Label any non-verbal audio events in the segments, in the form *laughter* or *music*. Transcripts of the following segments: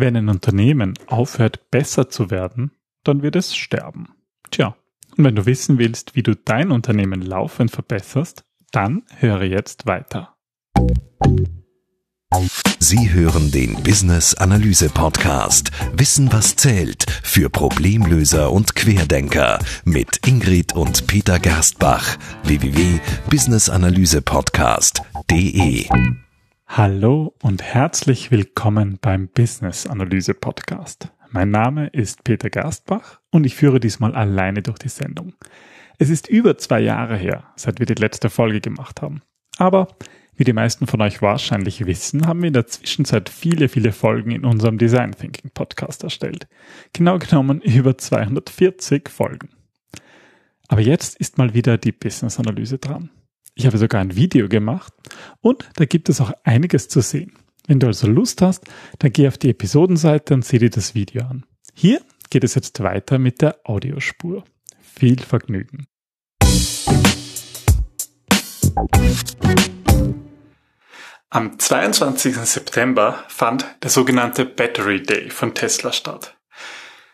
Wenn ein Unternehmen aufhört, besser zu werden, dann wird es sterben. Tja, und wenn du wissen willst, wie du dein Unternehmen laufend verbesserst, dann höre jetzt weiter. Sie hören den Business Analyse Podcast Wissen was zählt für Problemlöser und Querdenker mit Ingrid und Peter Gerstbach www.businessanalysepodcast.de Hallo und herzlich willkommen beim Business Analyse Podcast. Mein Name ist Peter Gerstbach und ich führe diesmal alleine durch die Sendung. Es ist über zwei Jahre her, seit wir die letzte Folge gemacht haben. Aber wie die meisten von euch wahrscheinlich wissen, haben wir in der Zwischenzeit viele, viele Folgen in unserem Design Thinking Podcast erstellt. Genau genommen über 240 Folgen. Aber jetzt ist mal wieder die Business Analyse dran. Ich habe sogar ein Video gemacht und da gibt es auch einiges zu sehen. Wenn du also Lust hast, dann geh auf die Episodenseite und sieh dir das Video an. Hier geht es jetzt weiter mit der Audiospur. Viel Vergnügen. Am 22. September fand der sogenannte Battery Day von Tesla statt,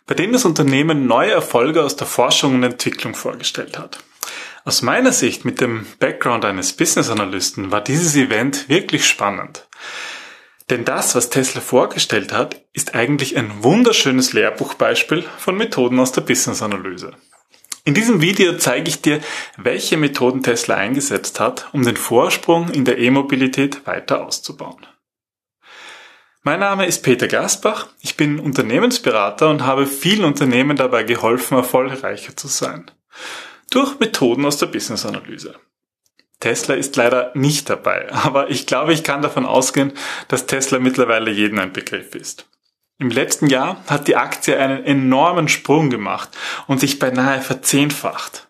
bei dem das Unternehmen neue Erfolge aus der Forschung und Entwicklung vorgestellt hat. Aus meiner Sicht mit dem Background eines Business Analysten war dieses Event wirklich spannend. Denn das, was Tesla vorgestellt hat, ist eigentlich ein wunderschönes Lehrbuchbeispiel von Methoden aus der Business Analyse. In diesem Video zeige ich dir, welche Methoden Tesla eingesetzt hat, um den Vorsprung in der E-Mobilität weiter auszubauen. Mein Name ist Peter Gasbach, ich bin Unternehmensberater und habe vielen Unternehmen dabei geholfen, erfolgreicher zu sein durch Methoden aus der Business-Analyse. Tesla ist leider nicht dabei, aber ich glaube, ich kann davon ausgehen, dass Tesla mittlerweile jedem ein Begriff ist. Im letzten Jahr hat die Aktie einen enormen Sprung gemacht und sich beinahe verzehnfacht.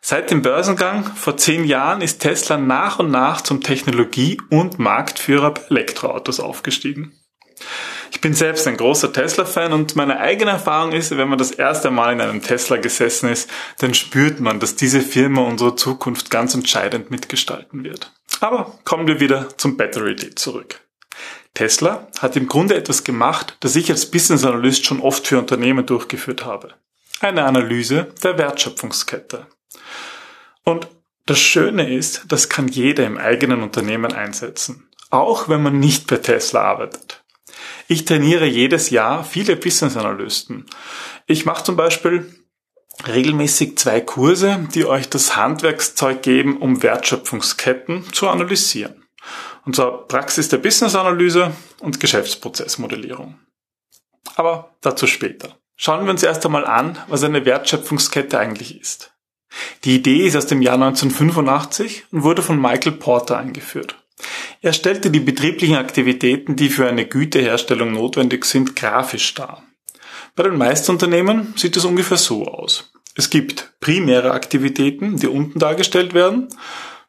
Seit dem Börsengang vor zehn Jahren ist Tesla nach und nach zum Technologie- und Marktführer bei Elektroautos aufgestiegen. Ich bin selbst ein großer Tesla-Fan und meine eigene Erfahrung ist, wenn man das erste Mal in einem Tesla gesessen ist, dann spürt man, dass diese Firma unsere Zukunft ganz entscheidend mitgestalten wird. Aber kommen wir wieder zum Battery Day zurück. Tesla hat im Grunde etwas gemacht, das ich als Business Analyst schon oft für Unternehmen durchgeführt habe. Eine Analyse der Wertschöpfungskette. Und das Schöne ist, das kann jeder im eigenen Unternehmen einsetzen. Auch wenn man nicht bei Tesla arbeitet. Ich trainiere jedes Jahr viele Business Analysten. Ich mache zum Beispiel regelmäßig zwei Kurse, die euch das Handwerkszeug geben, um Wertschöpfungsketten zu analysieren. Und zwar Praxis der Business Analyse und Geschäftsprozessmodellierung. Aber dazu später. Schauen wir uns erst einmal an, was eine Wertschöpfungskette eigentlich ist. Die Idee ist aus dem Jahr 1985 und wurde von Michael Porter eingeführt. Er stellte die betrieblichen Aktivitäten, die für eine Güteherstellung notwendig sind, grafisch dar. Bei den meisten Unternehmen sieht es ungefähr so aus. Es gibt primäre Aktivitäten, die unten dargestellt werden,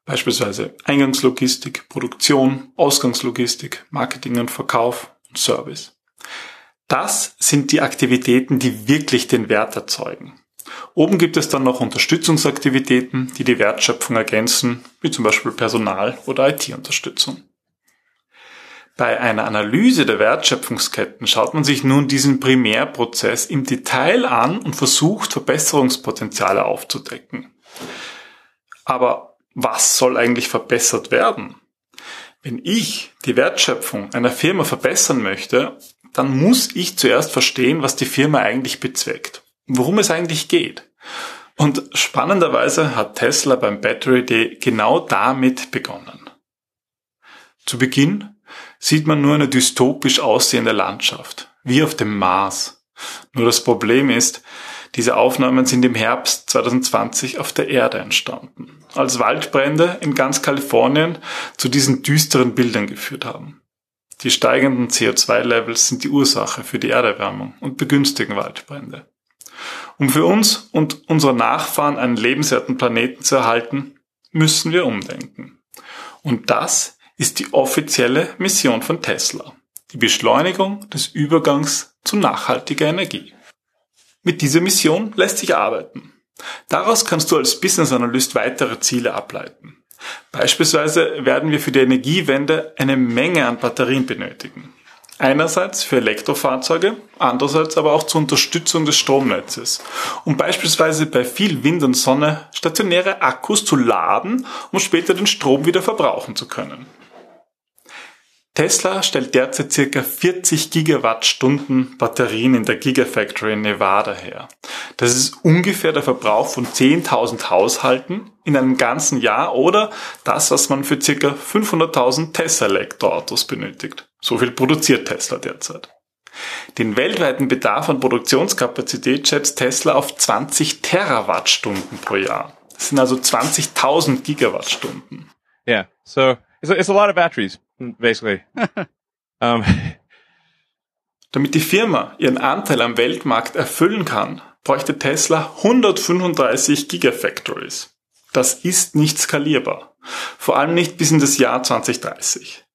beispielsweise Eingangslogistik, Produktion, Ausgangslogistik, Marketing und Verkauf und Service. Das sind die Aktivitäten, die wirklich den Wert erzeugen. Oben gibt es dann noch Unterstützungsaktivitäten, die die Wertschöpfung ergänzen, wie zum Beispiel Personal- oder IT-Unterstützung. Bei einer Analyse der Wertschöpfungsketten schaut man sich nun diesen Primärprozess im Detail an und versucht Verbesserungspotenziale aufzudecken. Aber was soll eigentlich verbessert werden? Wenn ich die Wertschöpfung einer Firma verbessern möchte, dann muss ich zuerst verstehen, was die Firma eigentlich bezweckt worum es eigentlich geht. Und spannenderweise hat Tesla beim Battery Day genau damit begonnen. Zu Beginn sieht man nur eine dystopisch aussehende Landschaft, wie auf dem Mars. Nur das Problem ist, diese Aufnahmen sind im Herbst 2020 auf der Erde entstanden, als Waldbrände in ganz Kalifornien zu diesen düsteren Bildern geführt haben. Die steigenden CO2-Levels sind die Ursache für die Erderwärmung und begünstigen Waldbrände. Um für uns und unsere Nachfahren einen lebenswerten Planeten zu erhalten, müssen wir umdenken. Und das ist die offizielle Mission von Tesla. Die Beschleunigung des Übergangs zu nachhaltiger Energie. Mit dieser Mission lässt sich arbeiten. Daraus kannst du als Business Analyst weitere Ziele ableiten. Beispielsweise werden wir für die Energiewende eine Menge an Batterien benötigen. Einerseits für Elektrofahrzeuge, andererseits aber auch zur Unterstützung des Stromnetzes, um beispielsweise bei viel Wind und Sonne stationäre Akkus zu laden, um später den Strom wieder verbrauchen zu können. Tesla stellt derzeit circa 40 Gigawattstunden Batterien in der Gigafactory in Nevada her. Das ist ungefähr der Verbrauch von 10.000 Haushalten in einem ganzen Jahr oder das, was man für circa 500.000 Tesla-Elektroautos benötigt. So viel produziert Tesla derzeit. Den weltweiten Bedarf an Produktionskapazität schätzt Tesla auf 20 Terawattstunden pro Jahr. Das sind also 20.000 Gigawattstunden. Yeah. So it's a, it's a lot of batteries, basically. *laughs* um. *laughs* Damit die Firma ihren Anteil am Weltmarkt erfüllen kann, bräuchte Tesla 135 Gigafactories. Das ist nicht skalierbar. Vor allem nicht bis in das Jahr 2030.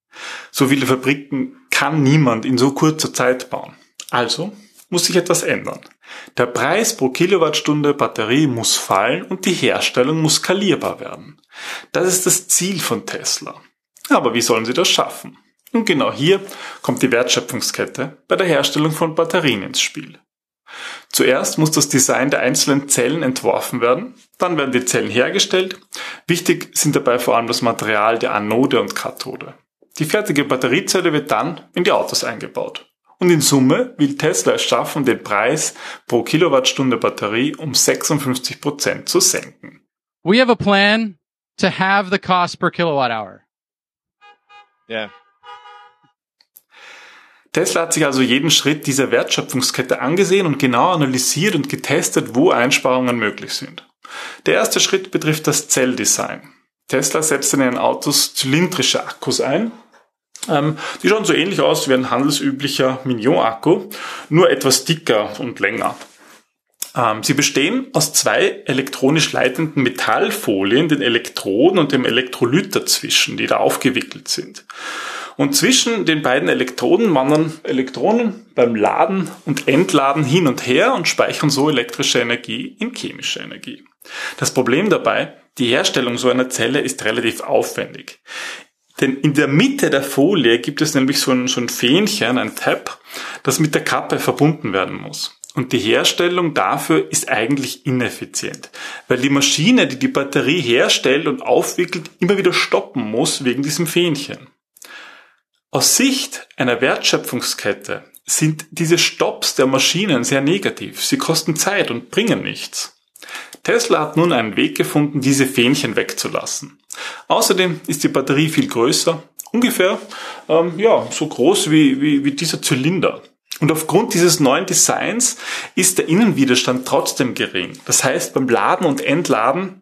So viele Fabriken kann niemand in so kurzer Zeit bauen. Also muss sich etwas ändern. Der Preis pro Kilowattstunde Batterie muss fallen und die Herstellung muss skalierbar werden. Das ist das Ziel von Tesla. Aber wie sollen sie das schaffen? Und genau hier kommt die Wertschöpfungskette bei der Herstellung von Batterien ins Spiel. Zuerst muss das Design der einzelnen Zellen entworfen werden, dann werden die Zellen hergestellt. Wichtig sind dabei vor allem das Material der Anode und Kathode. Die fertige Batteriezelle wird dann in die Autos eingebaut. Und in Summe will Tesla es schaffen, den Preis pro Kilowattstunde Batterie um 56 Prozent zu senken. We have a plan to have the cost per kilowatt hour. Yeah. Tesla hat sich also jeden Schritt dieser Wertschöpfungskette angesehen und genau analysiert und getestet, wo Einsparungen möglich sind. Der erste Schritt betrifft das Zelldesign. Tesla setzt in ihren Autos zylindrische Akkus ein, ähm, die schauen so ähnlich aus wie ein handelsüblicher Mignon-Akku, nur etwas dicker und länger. Ähm, sie bestehen aus zwei elektronisch leitenden Metallfolien, den Elektroden und dem Elektrolyt dazwischen, die da aufgewickelt sind. Und zwischen den beiden Elektroden wandern Elektronen beim Laden und Entladen hin und her und speichern so elektrische Energie in chemische Energie. Das Problem dabei, die Herstellung so einer Zelle ist relativ aufwendig. Denn in der Mitte der Folie gibt es nämlich so ein, so ein Fähnchen, ein Tab, das mit der Kappe verbunden werden muss. Und die Herstellung dafür ist eigentlich ineffizient, weil die Maschine, die die Batterie herstellt und aufwickelt, immer wieder stoppen muss wegen diesem Fähnchen. Aus Sicht einer Wertschöpfungskette sind diese Stops der Maschinen sehr negativ. Sie kosten Zeit und bringen nichts. Tesla hat nun einen Weg gefunden, diese Fähnchen wegzulassen. Außerdem ist die Batterie viel größer, ungefähr ähm, ja, so groß wie, wie, wie dieser Zylinder. Und aufgrund dieses neuen Designs ist der Innenwiderstand trotzdem gering. Das heißt, beim Laden und Entladen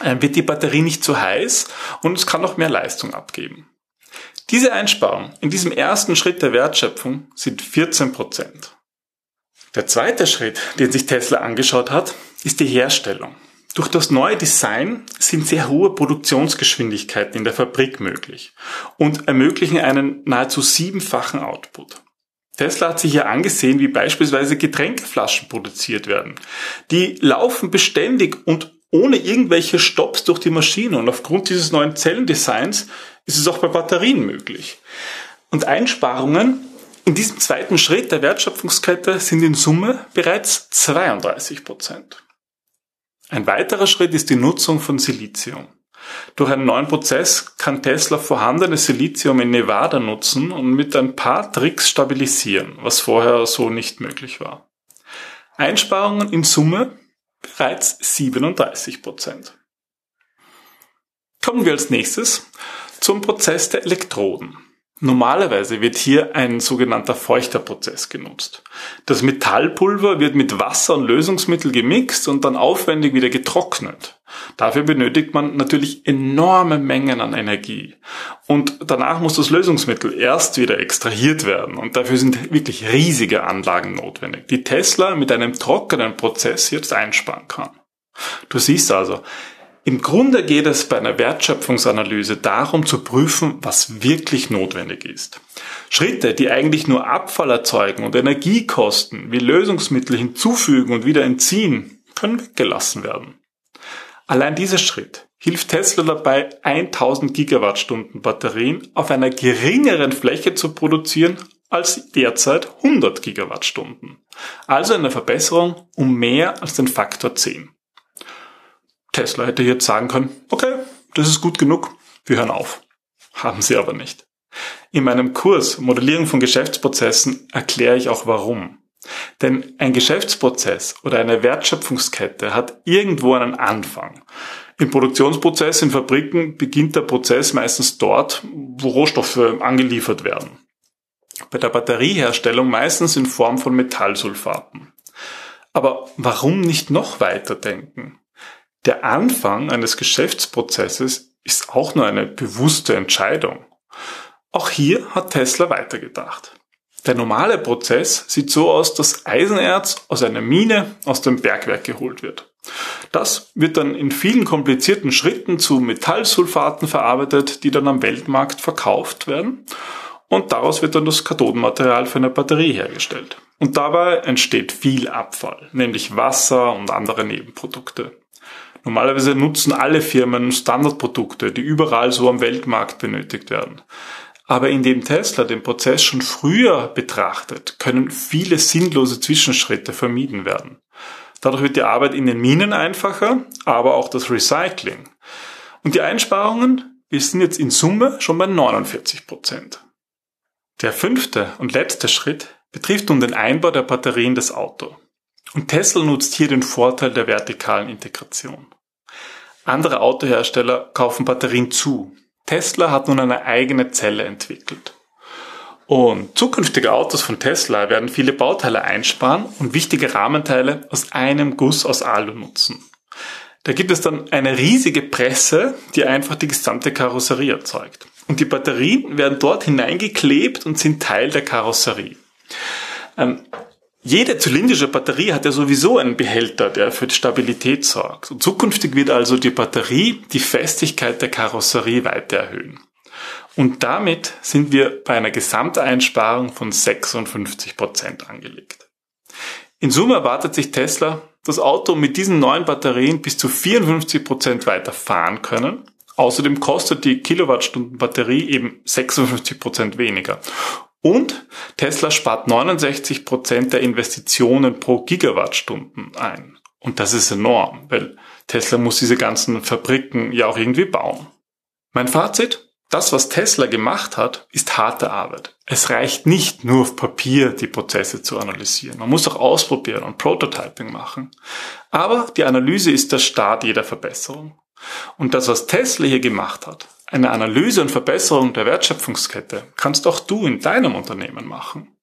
äh, wird die Batterie nicht zu heiß und es kann noch mehr Leistung abgeben. Diese Einsparung in diesem ersten Schritt der Wertschöpfung sind 14 Prozent. Der zweite Schritt, den sich Tesla angeschaut hat, ist die Herstellung. Durch das neue Design sind sehr hohe Produktionsgeschwindigkeiten in der Fabrik möglich und ermöglichen einen nahezu siebenfachen Output. Tesla hat sich hier angesehen, wie beispielsweise Getränkeflaschen produziert werden. Die laufen beständig und ohne irgendwelche Stops durch die Maschine und aufgrund dieses neuen Zellendesigns ist es auch bei Batterien möglich. Und Einsparungen in diesem zweiten Schritt der Wertschöpfungskette sind in Summe bereits 32 Prozent. Ein weiterer Schritt ist die Nutzung von Silizium. Durch einen neuen Prozess kann Tesla vorhandenes Silizium in Nevada nutzen und mit ein paar Tricks stabilisieren, was vorher so nicht möglich war. Einsparungen in Summe bereits 37 Prozent. Kommen wir als nächstes zum Prozess der Elektroden. Normalerweise wird hier ein sogenannter feuchter Prozess genutzt. Das Metallpulver wird mit Wasser und Lösungsmittel gemixt und dann aufwendig wieder getrocknet. Dafür benötigt man natürlich enorme Mengen an Energie. Und danach muss das Lösungsmittel erst wieder extrahiert werden. Und dafür sind wirklich riesige Anlagen notwendig, die Tesla mit einem trockenen Prozess jetzt einsparen kann. Du siehst also, im Grunde geht es bei einer Wertschöpfungsanalyse darum zu prüfen, was wirklich notwendig ist. Schritte, die eigentlich nur Abfall erzeugen und Energie kosten, wie Lösungsmittel hinzufügen und wieder entziehen, können weggelassen werden. Allein dieser Schritt hilft Tesla dabei, 1000 Gigawattstunden Batterien auf einer geringeren Fläche zu produzieren als derzeit 100 Gigawattstunden. Also eine Verbesserung um mehr als den Faktor 10. Tesla hätte jetzt sagen können, okay, das ist gut genug, wir hören auf. Haben sie aber nicht. In meinem Kurs Modellierung von Geschäftsprozessen erkläre ich auch warum. Denn ein Geschäftsprozess oder eine Wertschöpfungskette hat irgendwo einen Anfang. Im Produktionsprozess in Fabriken beginnt der Prozess meistens dort, wo Rohstoffe angeliefert werden. Bei der Batterieherstellung meistens in Form von Metallsulfaten. Aber warum nicht noch weiter denken? Der Anfang eines Geschäftsprozesses ist auch nur eine bewusste Entscheidung. Auch hier hat Tesla weitergedacht. Der normale Prozess sieht so aus, dass Eisenerz aus einer Mine aus dem Bergwerk geholt wird. Das wird dann in vielen komplizierten Schritten zu Metallsulfaten verarbeitet, die dann am Weltmarkt verkauft werden. Und daraus wird dann das Kathodenmaterial für eine Batterie hergestellt. Und dabei entsteht viel Abfall, nämlich Wasser und andere Nebenprodukte. Normalerweise nutzen alle Firmen Standardprodukte, die überall so am Weltmarkt benötigt werden. Aber indem Tesla den Prozess schon früher betrachtet, können viele sinnlose Zwischenschritte vermieden werden. Dadurch wird die Arbeit in den Minen einfacher, aber auch das Recycling. Und die Einsparungen, wir sind jetzt in Summe schon bei 49 Prozent. Der fünfte und letzte Schritt betrifft nun den Einbau der Batterien des Auto. Und Tesla nutzt hier den Vorteil der vertikalen Integration. Andere Autohersteller kaufen Batterien zu, Tesla hat nun eine eigene Zelle entwickelt. Und zukünftige Autos von Tesla werden viele Bauteile einsparen und wichtige Rahmenteile aus einem Guss aus Alu nutzen. Da gibt es dann eine riesige Presse, die einfach die gesamte Karosserie erzeugt. Und die Batterien werden dort hineingeklebt und sind Teil der Karosserie. Ähm, jede zylindrische Batterie hat ja sowieso einen Behälter, der für die Stabilität sorgt. Und zukünftig wird also die Batterie die Festigkeit der Karosserie weiter erhöhen. Und damit sind wir bei einer Gesamteinsparung von 56 Prozent angelegt. In Summe erwartet sich Tesla, das Auto mit diesen neuen Batterien bis zu 54 Prozent weiter fahren können. Außerdem kostet die Kilowattstunden Batterie eben 56 Prozent weniger. Und Tesla spart 69 Prozent der Investitionen pro Gigawattstunden ein. Und das ist enorm, weil Tesla muss diese ganzen Fabriken ja auch irgendwie bauen. Mein Fazit? Das, was Tesla gemacht hat, ist harte Arbeit. Es reicht nicht nur auf Papier, die Prozesse zu analysieren. Man muss auch ausprobieren und Prototyping machen. Aber die Analyse ist der Start jeder Verbesserung. Und das, was Tesla hier gemacht hat, eine Analyse und Verbesserung der Wertschöpfungskette kannst auch du in deinem Unternehmen machen.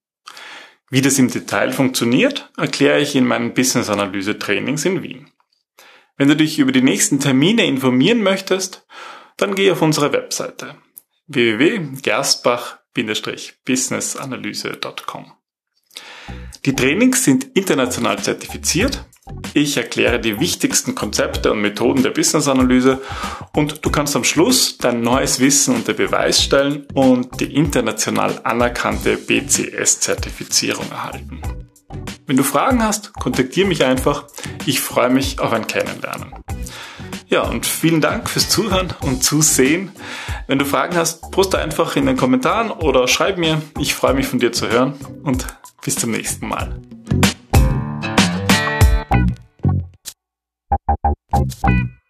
Wie das im Detail funktioniert, erkläre ich in meinen Business Analyse Trainings in Wien. Wenn du dich über die nächsten Termine informieren möchtest, dann geh auf unsere Webseite www.gerstbach-businessanalyse.com. Die Trainings sind international zertifiziert ich erkläre die wichtigsten Konzepte und Methoden der Business-Analyse und du kannst am Schluss dein neues Wissen unter Beweis stellen und die international anerkannte BCS-Zertifizierung erhalten. Wenn du Fragen hast, kontaktiere mich einfach. Ich freue mich auf ein Kennenlernen. Ja, und vielen Dank fürs Zuhören und Zusehen. Wenn du Fragen hast, poste einfach in den Kommentaren oder schreib mir. Ich freue mich von dir zu hören und bis zum nächsten Mal. Thank you.